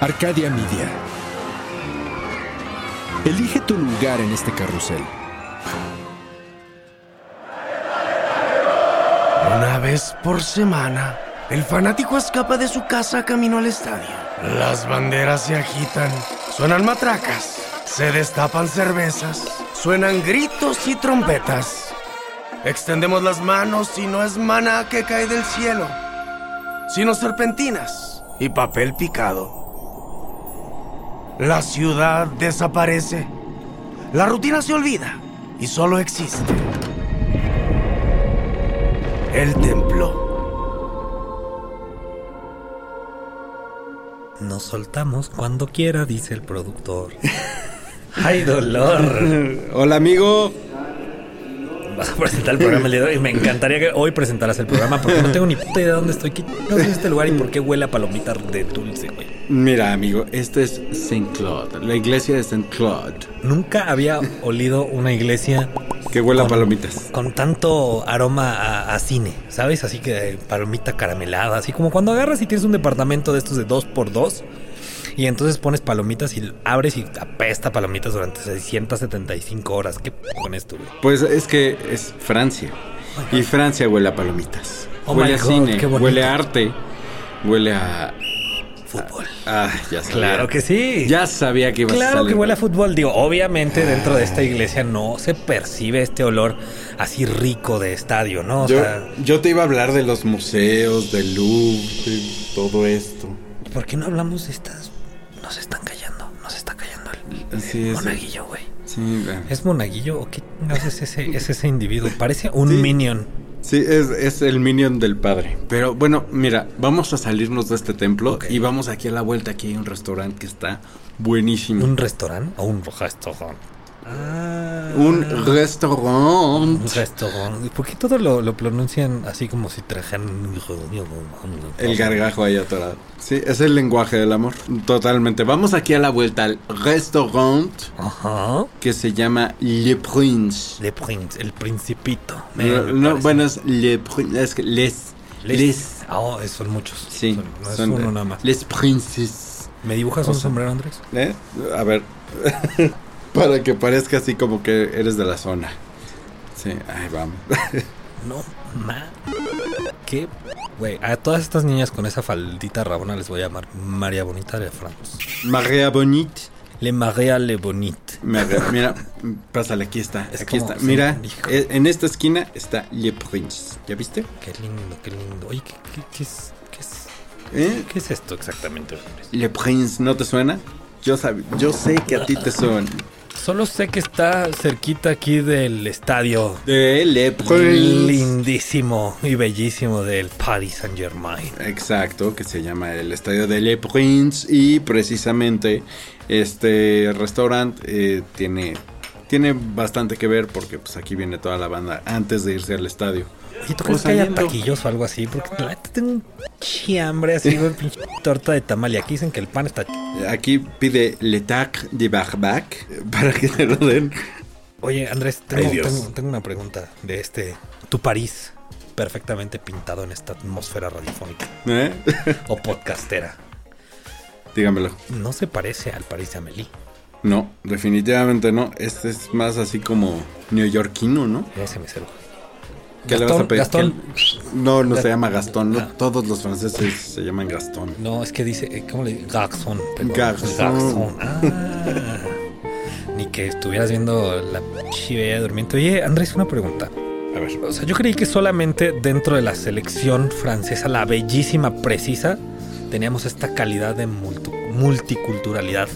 Arcadia Media. Elige tu lugar en este carrusel. Una vez por semana, el fanático escapa de su casa camino al estadio. Las banderas se agitan, suenan matracas, se destapan cervezas, suenan gritos y trompetas. Extendemos las manos y no es mana que cae del cielo, sino serpentinas y papel picado. La ciudad desaparece. La rutina se olvida y solo existe el templo. Nos soltamos cuando quiera, dice el productor. ¡Ay, dolor! Hola, amigo. Vas a presentar el programa el día de hoy. Me encantaría que hoy presentaras el programa porque no tengo ni puta idea de dónde estoy. No sé este lugar y por qué huele a palomita de dulce, güey. Mira, amigo, este es Saint Claude, la iglesia de Saint Claude. Nunca había olido una iglesia que huele a con- palomitas. Con tanto aroma a, a cine, ¿sabes? Así que palomita caramelada, así como cuando agarras y tienes un departamento de estos de dos por dos y entonces pones palomitas y abres y apesta palomitas durante 675 horas. ¿Qué p- con esto, güey? Pues es que es Francia. Y Francia huele a palomitas. Oh huele my a God, cine, huele a arte, huele a... Fútbol. Ah, ya sabía. Claro que sí. Ya sabía que ibas a Claro que huele a fútbol. Digo, obviamente dentro de esta iglesia no se percibe este olor así rico de estadio, ¿no? O Yo, sea, yo te iba a hablar de los museos, del Louvre, de todo esto. ¿por qué no hablamos de estas? Nos están callando, nos está callando el Sí, monaguillo, güey. sí, eh. ¿Es monaguillo o qué chingados es ese, es ese individuo? Parece un Sí. minion. Sí, es, es el minion del padre. Pero bueno, mira, vamos a salirnos de este templo y vamos aquí a la vuelta. Aquí hay un restaurante que está buenísimo. ¿Un restaurante o un restaurante? Ah. Un Un restaurante. restaurante. ¿Y por qué todo lo, lo pronuncian así como si trajeran El gargajo ahí atorado. Sí, es el lenguaje del amor. Totalmente. Vamos aquí a la vuelta al restaurante Ajá. que se llama Le Prince. Le Prince, el principito. Me- No, me no, parece. bueno, es Le Prince. Es que Les. Les. Les. Ah, oh, son muchos. Sí, Son- no es son, uno nada más. Les Princes. ¿Me dibujas un sombrero, Andrés? ¿Eh? A ver. Para que parezca así como que eres de la zona. Sí, ahí vamos. No, ma. ¿Qué? Güey, a todas estas niñas con esa faldita rabona les voy a llamar María Bonita de France. María Bonite. Le María Le Bonite. Mira, pásale, aquí está. Es aquí como- está. Mira, eh, en esta esquina está Le Prince. ¿Ya viste? Qué lindo, qué lindo. Oye, ¿qué, qué- qué es, qué, es, ¿Eh? qué es esto exactamente? Le Prince, ¿no te suena? Yo, sab- yo sé que a ti te suena. Solo sé que está cerquita aquí del estadio De Le Prince. lindísimo y bellísimo del Paris Saint Germain. Exacto, que se llama el Estadio de Le Prince y precisamente este restaurante eh, tiene, tiene bastante que ver porque pues aquí viene toda la banda antes de irse al estadio. ¿Y tú crees que haya saliendo. taquillos o algo así? Porque tengo un chiambre así, güey, pinche torta de tamal. Y aquí dicen que el pan está... Aquí pide Le Tac de Barbac para que te lo den. Oye, Andrés, tengo, Ay, tengo- tengo una pregunta de este... Tu París, perfectamente pintado en esta atmósfera radiofónica ¿Eh? o podcastera. Dígamelo. No se parece al París de Amélie. No, definitivamente no. Este es más así como neoyorquino, ¿no? Ese me cero. ¿Qué le vas a pedir? Gastón. ¿Qué- No, no se llama Gastón. No, Ah. todos los franceses se llaman Gastón. No, es que dice, eh, ¿cómo le dice? Garçon. Garçon. Ah. Ni que estuvieras viendo la chivea durmiente. Oye, Andrés, una pregunta. A ver. O sea, yo creí que solamente dentro de la selección francesa, la bellísima, precisa, teníamos esta calidad de multiculturalidad,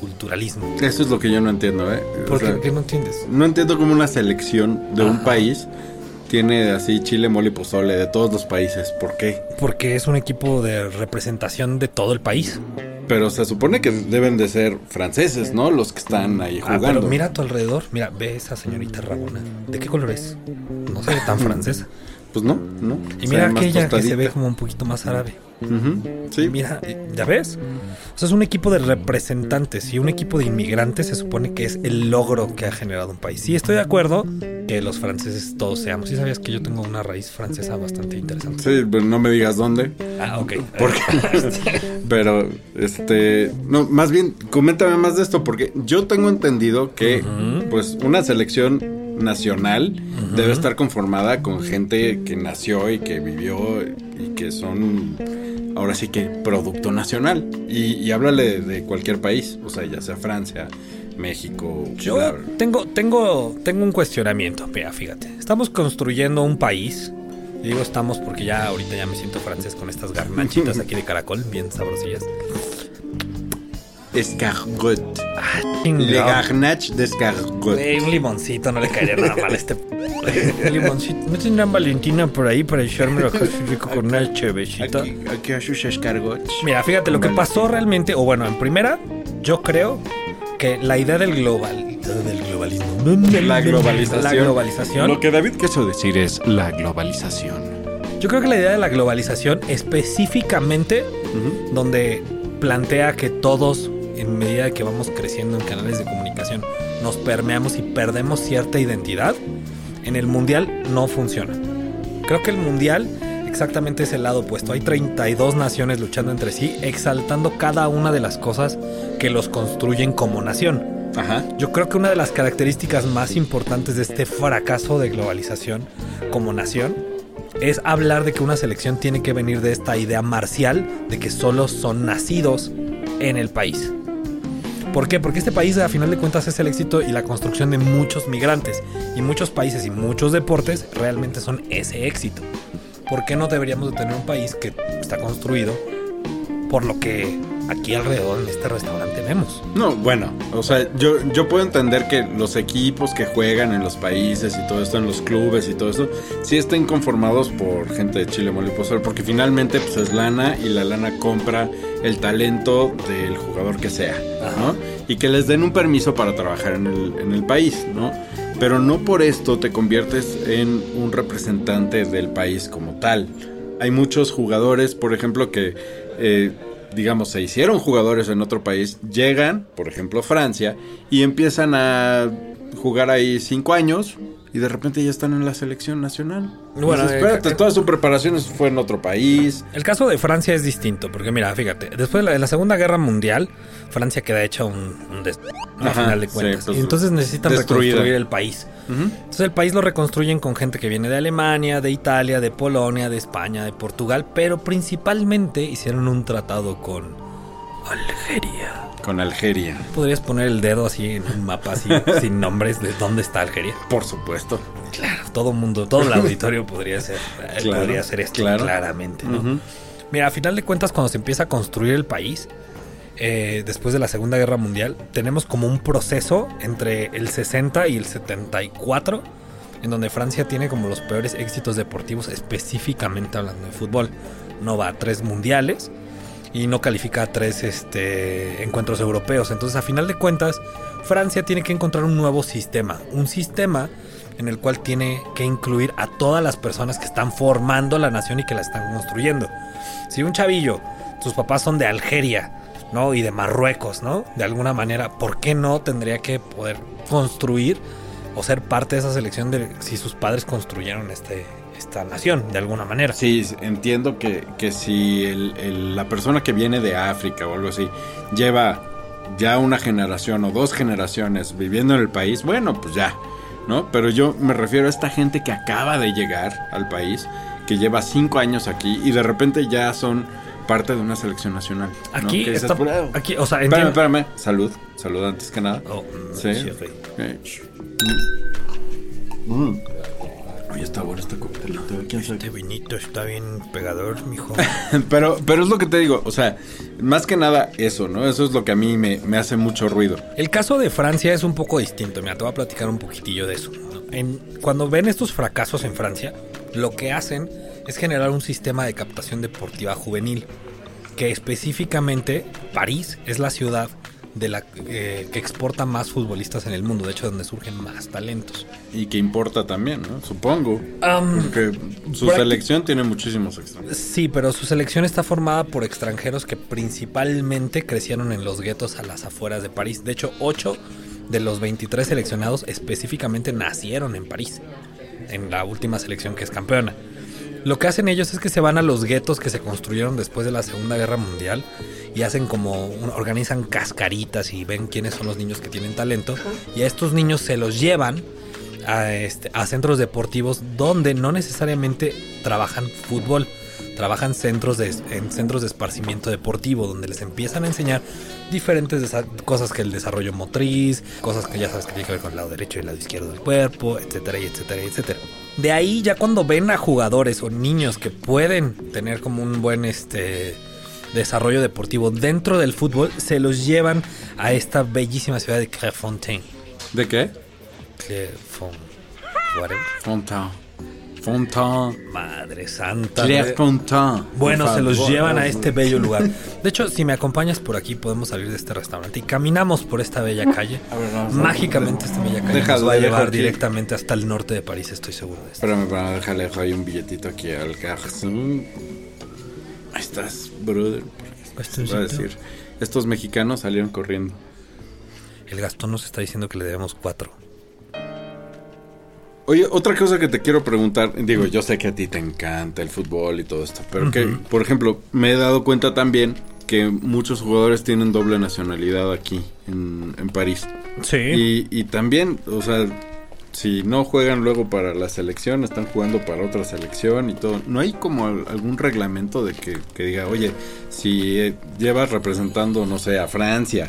multiculturalismo. Eso es lo que yo no entiendo, ¿eh? ¿Por qué, sea, qué no entiendes? No entiendo cómo una selección de un país tiene así chile, mole y pozole de todos los países. ¿Por qué? Porque es un equipo de representación de todo el país. Pero se supone que deben de ser franceses, ¿no? Los que están ahí Ah, jugando. pero mira a tu alrededor. Mira, ve esa señorita Rabona. ¿De qué color es? No se ve tan francesa. Pues no, no. Y mira aquella que se ve como un poquito más árabe. Sí. Mira, ¿ya ves? O sea, es un equipo de representantes y un equipo de inmigrantes se supone que es el logro que ha generado un país. Sí, estoy de acuerdo que los franceses todos seamos. Sí sabías que yo tengo una raíz francesa bastante interesante. Sí, pero no me digas dónde. Ah, ok. Porque, pero, este, no, más bien, coméntame más de esto, porque yo tengo entendido que, pues, una selección nacional debe estar conformada con gente que nació y que vivió y que son, ahora sí que, producto nacional. Y, y háblale de cualquier país, o sea, ya sea Francia, México, Yo bla, bla. tengo, tengo, tengo un cuestionamiento. Mira, fíjate. Estamos construyendo un país. Y digo estamos porque ya ahorita ya me siento francés con estas garnachitas aquí de caracol, bien sabrosillas. Escargot. Ah, Le garnache d'escargot. Güey, un limoncito no le caería nada mal a este. un limoncito. ¿No tendrán Valentina por ahí para echármelo acá así rico con una chevecita? Aquí, aquí a sus escargots. Mira, fíjate, lo que pasó realmente, o bueno, en primera, yo creo que la idea del global, del globalismo, La globalización. la globalización, Lo que David quiso decir es la globalización. yo creo que la idea de la globalización específicamente, donde plantea que todos, en medida que vamos creciendo en canales de comunicación, nos permeamos y perdemos cierta identidad, en el mundial no funciona. Creo que el mundial exactamente es el lado opuesto. Hay 32 naciones luchando entre sí, exaltando cada una de las cosas que los construyen como nación. Ajá. Yo creo que una de las características más importantes de este fracaso de globalización como nación es hablar de que una selección tiene que venir de esta idea marcial de que solo son nacidos en el país. ¿Por qué? Porque este país a final de cuentas es el éxito y la construcción de muchos migrantes y muchos países y muchos deportes realmente son ese éxito. ¿Por qué no deberíamos de tener un país que está construido por lo que aquí alrededor en este restaurante vemos? No, bueno, o sea, yo, yo puedo entender que los equipos que juegan en los países y todo esto, en los clubes y todo esto, sí estén conformados por gente de Chile, Mole y porque finalmente pues es lana y la lana compra el talento del jugador que sea, ¿no? Y que les den un permiso para trabajar en el, en el país, ¿no? Pero no por esto te conviertes en un representante del país como tal. Hay muchos jugadores, por ejemplo, que, eh, digamos, se hicieron jugadores en otro país, llegan, por ejemplo, Francia, y empiezan a jugar ahí cinco años y de repente ya están en la selección nacional. Bueno, eh, espérate, eh, toda su preparación fue en otro país. El caso de Francia es distinto, porque mira, fíjate, después de la, de la Segunda Guerra Mundial, Francia queda hecha un, un des- final de sí, cuentas. pues, y entonces necesitan destruida. reconstruir el país. Entonces el país lo reconstruyen con gente que viene de Alemania, de Italia, de Polonia, de España, de Portugal, pero principalmente hicieron un tratado con Algeria. Con Algeria, ¿Podrías poner el dedo así en un mapa así, sin nombres de dónde está Algeria? por supuesto. Claro, todo mundo, todo el auditorio podría ser, eh, Claro, podría ser esto, claro. claramente, ¿no? Mira, a final de cuentas, cuando se empieza a construir el país, eh, después de la Segunda Guerra Mundial, tenemos como un proceso entre el 60 y el 74, en donde Francia tiene como los peores éxitos deportivos, específicamente hablando de fútbol. No va a tres mundiales y no califica a tres este, encuentros europeos. Entonces, a final de cuentas, Francia tiene que encontrar un nuevo sistema. Un sistema en el cual tiene que incluir a todas las personas que están formando la nación y que la están construyendo. Si un chavillo, sus papás son de Algeria, ¿no? Y de Marruecos, ¿no? De alguna manera, ¿por qué no tendría que poder construir o ser parte de esa selección de si sus padres construyeron este, esta nación de alguna manera? Sí, entiendo que, que si el- el- la persona que viene de África o algo así lleva ya una generación o dos generaciones viviendo en el país, bueno, pues ya, ¿no? Pero yo me refiero a esta gente que acaba de llegar al país, que lleva cinco años aquí y de repente ya son parte de una selección nacional. ¿no? Aquí dices, está, "Bro, aquí, o sea, Espérame, entiendo- espérame. Salud. Salud antes que nada. Oh, mm, Sí. sí, sh- Mm. Oye, está bueno este coctelito. ¿Quién sabe? Este vinito está bien pegador, mijo. Pero, pero es lo que te digo, o sea, más que nada eso, ¿no? Eso es lo que a mí me, me hace mucho ruido. El caso de Francia es un poco distinto. Mira, te voy a platicar un poquitillo de eso. cuando ven estos fracasos en Francia, lo que hacen es generar un sistema de captación deportiva juvenil. Que específicamente París es la ciudad de la eh, que exporta más futbolistas en el mundo. De hecho, donde surgen más talentos. Y que importa también, ¿no? Supongo. Am, Porque su selección tiene muchísimos extranjeros. Sí, pero su selección está formada por extranjeros que principalmente crecieron en los guetos a las afueras de París. De hecho, 8 de los 23 seleccionados específicamente nacieron en París, en la última selección que es campeona. Lo que hacen ellos es que se van a los guetos que se construyeron después de la Segunda Guerra Mundial y hacen como organizan cascaritas y ven quiénes son los niños que tienen talento y a estos niños se los llevan a, este, a centros deportivos donde no necesariamente trabajan fútbol, trabajan centros de, en centros de esparcimiento deportivo donde les empiezan a enseñar diferentes cosas que el desarrollo motriz, cosas que ya sabes que tiene que ver con el lado derecho y el lado izquierdo del cuerpo, etcétera, y etcétera, y etcétera. De ahí ya cuando ven a jugadores o niños que pueden tener como un buen este desarrollo deportivo dentro del fútbol, se los llevan a esta bellísima ciudad de Clairefontaine. ¿De qué? Clairefontaine. Fontaine. Madre santa. Clairefontaine. Bueno, se los llevan a este bello lugar. De hecho, si me acompañas por aquí, podemos salir de este restaurante y caminamos por esta bella calle. Ver, Mágicamente esta bella calle nos va a llevar aquí. directamente hasta el norte de París, estoy seguro de esto. Espérame, déjale, dejo ahí un billetito aquí al garçon. Ahí estás, brother. Voy a decir, estos mexicanos salieron corriendo. El Gastón nos está diciendo que le debemos cuatro. Oye, otra cosa que te quiero preguntar, digo, yo sé que a ti te encanta el fútbol y todo esto, pero que, por ejemplo, me he dado cuenta también que muchos jugadores tienen doble nacionalidad aquí en, en París. Sí. Y, y también, o sea, si no juegan luego para la selección, están jugando para otra selección y todo. ¿No hay como al- algún reglamento de que, que diga, oye, si eh, llevas representando, no sé, a Francia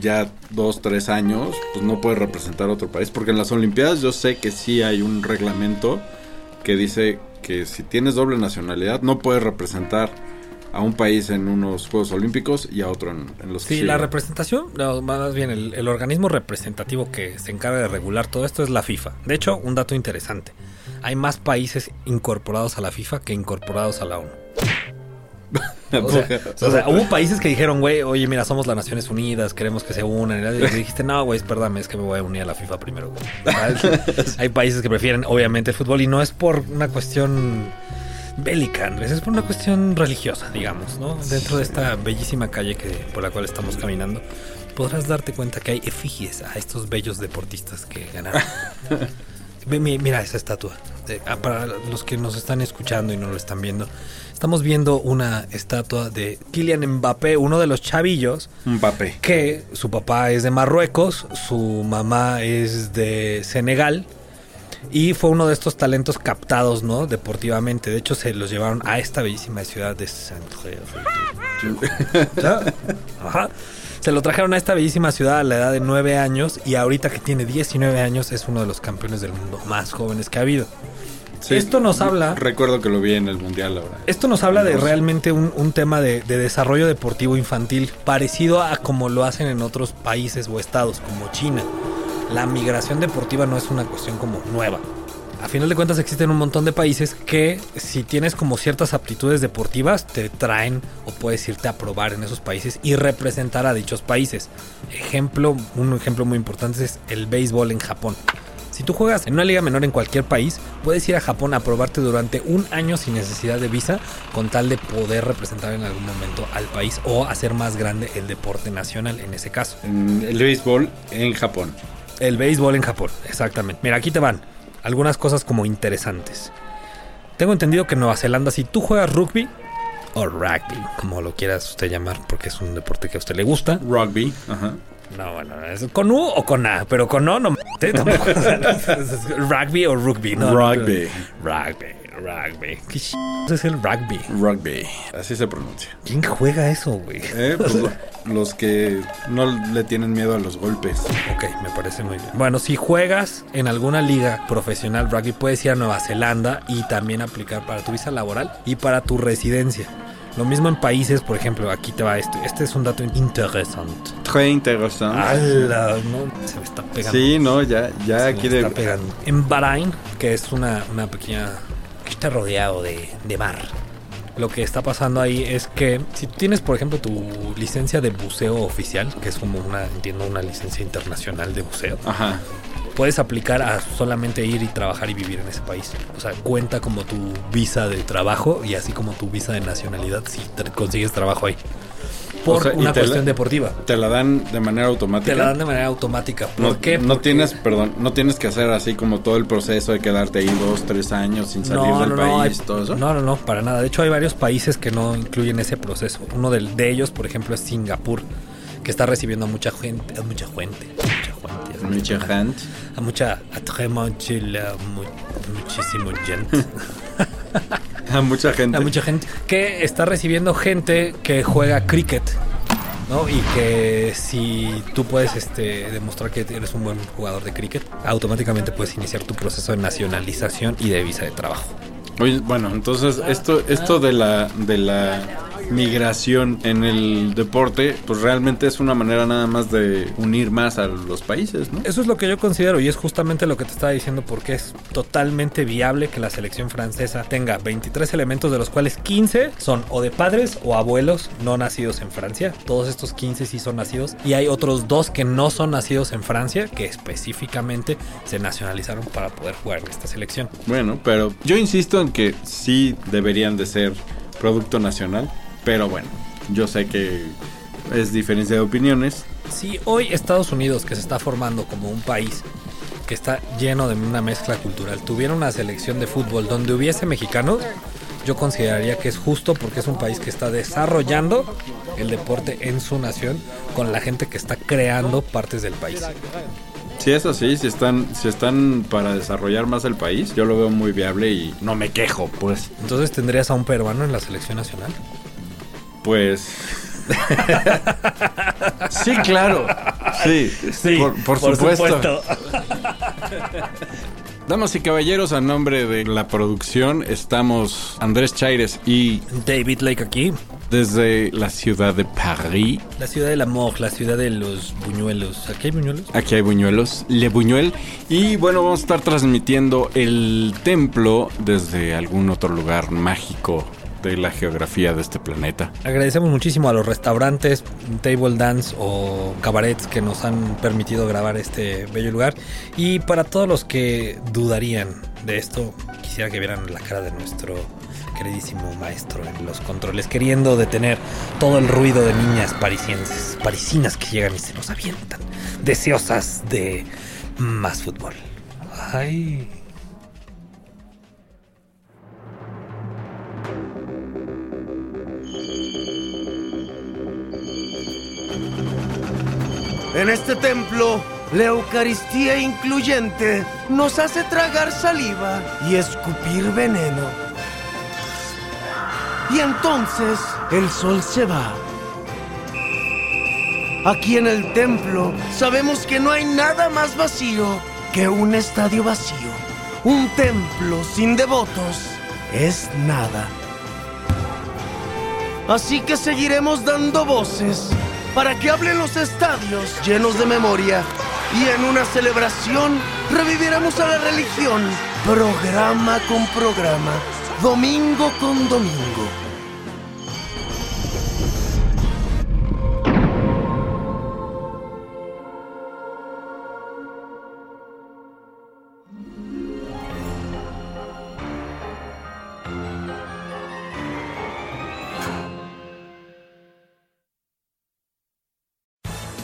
ya dos, tres años, pues no puedes representar a otro país? Porque en las Olimpiadas yo sé que sí hay un reglamento que dice que si tienes doble nacionalidad no puedes representar a un país en unos Juegos Olímpicos y a otro en, en los que Sí, la representación, no, más bien el, el organismo representativo que se encarga de regular todo esto es la FIFA. De hecho, un dato interesante. Hay más países incorporados a la FIFA que incorporados a la ONU. O sea, o sea, hubo países que dijeron, güey, oye, mira, somos las Naciones Unidas, queremos que se unan. Y le dijiste, no, güey, perdóname, es que me voy a unir a la FIFA primero. güey". O sea, Hay países que prefieren, obviamente, el fútbol y no es por una cuestión bélica, Andrés, es por una cuestión religiosa, digamos, ¿no? Dentro de esta bellísima calle que, por la cual estamos caminando, podrás darte cuenta que hay efigies a estos bellos deportistas que ganaron. Mira esa estatua. Ah, para los que nos están escuchando y no lo están viendo, estamos viendo una estatua de Kylian Mbappé, uno de los chavillos Mbappé. que su papá es de Marruecos, su mamá es de Senegal y fue uno de estos talentos captados, ¿no? Deportivamente. De hecho, se los llevaron a esta bellísima ciudad de Saint-Tropez. Ajá. Se lo trajeron a esta bellísima ciudad a la edad de 9 años y ahorita que tiene 19 años es uno de los campeones del mundo más jóvenes que ha habido. Sí, Esto nos habla Recuerdo que lo vi en el mundial ahora. esto nos habla de realmente un, un tema de, de desarrollo deportivo infantil parecido a como lo hacen en otros países o estados como China. La migración deportiva no es una cuestión como nueva. A final de cuentas existen un montón de países que si tienes como ciertas aptitudes deportivas te traen o puedes irte a probar en esos países y representar a dichos países. Ejemplo, un ejemplo muy importante es el béisbol en Japón. Si tú juegas en una liga menor en cualquier país, puedes ir a Japón a probarte durante un año sin necesidad de visa, con tal de poder representar en algún momento al país o hacer más grande el deporte nacional en ese caso. El béisbol en Japón. El béisbol en Japón, exactamente. Mira, aquí te van algunas cosas como interesantes. Tengo entendido que en Nueva Zelanda, si tú juegas rugby o rugby, como lo quieras usted llamar, porque es un deporte que a usted le gusta. Rugby. Ajá. No, bueno, es con U o con A, pero con O no. m- ¿eh? Rugby o rugby, ¿no? Rugby. Rugby, Rugby. ¿Qué ch... es el rugby? Rugby, así se pronuncia. ¿Quién juega eso, güey? Eh, pues, lo- los que no le tienen miedo a los golpes. Ok, me parece muy bien. Bueno, si juegas en alguna liga profesional rugby, puedes ir a Nueva Zelanda y también aplicar para tu visa laboral y para tu residencia. Lo mismo en países, por ejemplo, aquí te va esto. Este es un dato interesante. Très interesante. ¡Hala! No, se me está pegando. Sí, no, ya, ya Se me quiere. está pegando. En Bahrein, que es una, una pequeña... que está rodeado de, de mar. Lo que está pasando ahí es que si tienes, por ejemplo, tu licencia de buceo oficial, que es como una, entiendo, una licencia internacional de buceo, Ajá. puedes aplicar a solamente ir y trabajar y vivir en ese país. O sea, cuenta como tu visa de trabajo y así como tu visa de nacionalidad si consigues trabajo ahí. Por O sea, y una la- cuestión deportiva. Te la dan de manera automática. Te la dan de manera automática. ¿Por No, qué? no Porque- tienes, perdón, no tienes que hacer así como todo el proceso de quedarte ahí dos, tres años sin salir del país, hay- todo eso. no, no, no, para nada. De hecho, hay varios países que no incluyen ese proceso. Uno de, ellos, por ejemplo, es Singapur, que está recibiendo a mucha gente, a mucha gente, mucha gente, a Mucha gente. a mucha, a muchísimo gente. A mucha gente. Hay mucha gente que está recibiendo gente que juega cricket, ¿no? Y que si tú puedes este, demostrar que eres un buen jugador de cricket, automáticamente puedes iniciar tu proceso de nacionalización y de visa de trabajo. Oye, bueno, entonces esto, esto de la, de la migración en el deporte, pues realmente es una manera nada más de unir más a los países, ¿no? Eso es lo que yo considero y es justamente lo que te estaba diciendo porque es totalmente viable que la selección francesa tenga 23 elementos de los cuales 15 son o de padres o abuelos no nacidos en Francia. Todos estos 15 sí son nacidos y hay otros dos que no son nacidos en Francia que específicamente se nacionalizaron para poder jugar en esta selección. Bueno, pero yo insisto en que sí deberían de ser producto nacional, pero bueno, yo sé que es diferencia de opiniones. Si hoy Estados Unidos, que se está formando como un país que está lleno de una mezcla cultural, tuviera una selección de fútbol donde hubiese mexicanos, yo consideraría que es justo porque es un país que está desarrollando el deporte en su nación con la gente que está creando partes del país. Si es así, si están, si están para desarrollar más el país, yo lo veo muy viable y no me quejo, pues. Entonces tendrías a un peruano en la selección nacional. Pues. sí, claro. Sí, por, por supuesto. Damas y caballeros, a nombre de la producción, estamos Andrés Chaires y David Lake aquí, desde la ciudad de París. la ciudad del amor, la ciudad de los buñuelos. ¿Aquí hay buñuelos? Aquí hay buñuelos, Le Buñuel. Y bueno, vamos a estar transmitiendo el templo desde algún otro lugar mágico de la geografía de este planeta. Agradecemos muchísimo a los restaurantes, table dance o cabarets que nos han permitido grabar este bello lugar. Y para todos los que dudarían de esto, quisiera que vieran la cara de nuestro queridísimo maestro en los controles, queriendo detener todo el ruido de niñas parisienses, parisinas que llegan y se nos avientan, deseosas de más fútbol. Ay. En este templo, la Eucaristía incluyente nos hace tragar saliva y escupir veneno. Y entonces el sol se va. Aquí en el templo sabemos que no hay nada más vacío que un estadio vacío. Un templo sin devotos es nada. Así que seguiremos dando voces para que hablen los estadios llenos de memoria. Y en una celebración reviviremos a la religión, programa con programa, domingo con domingo.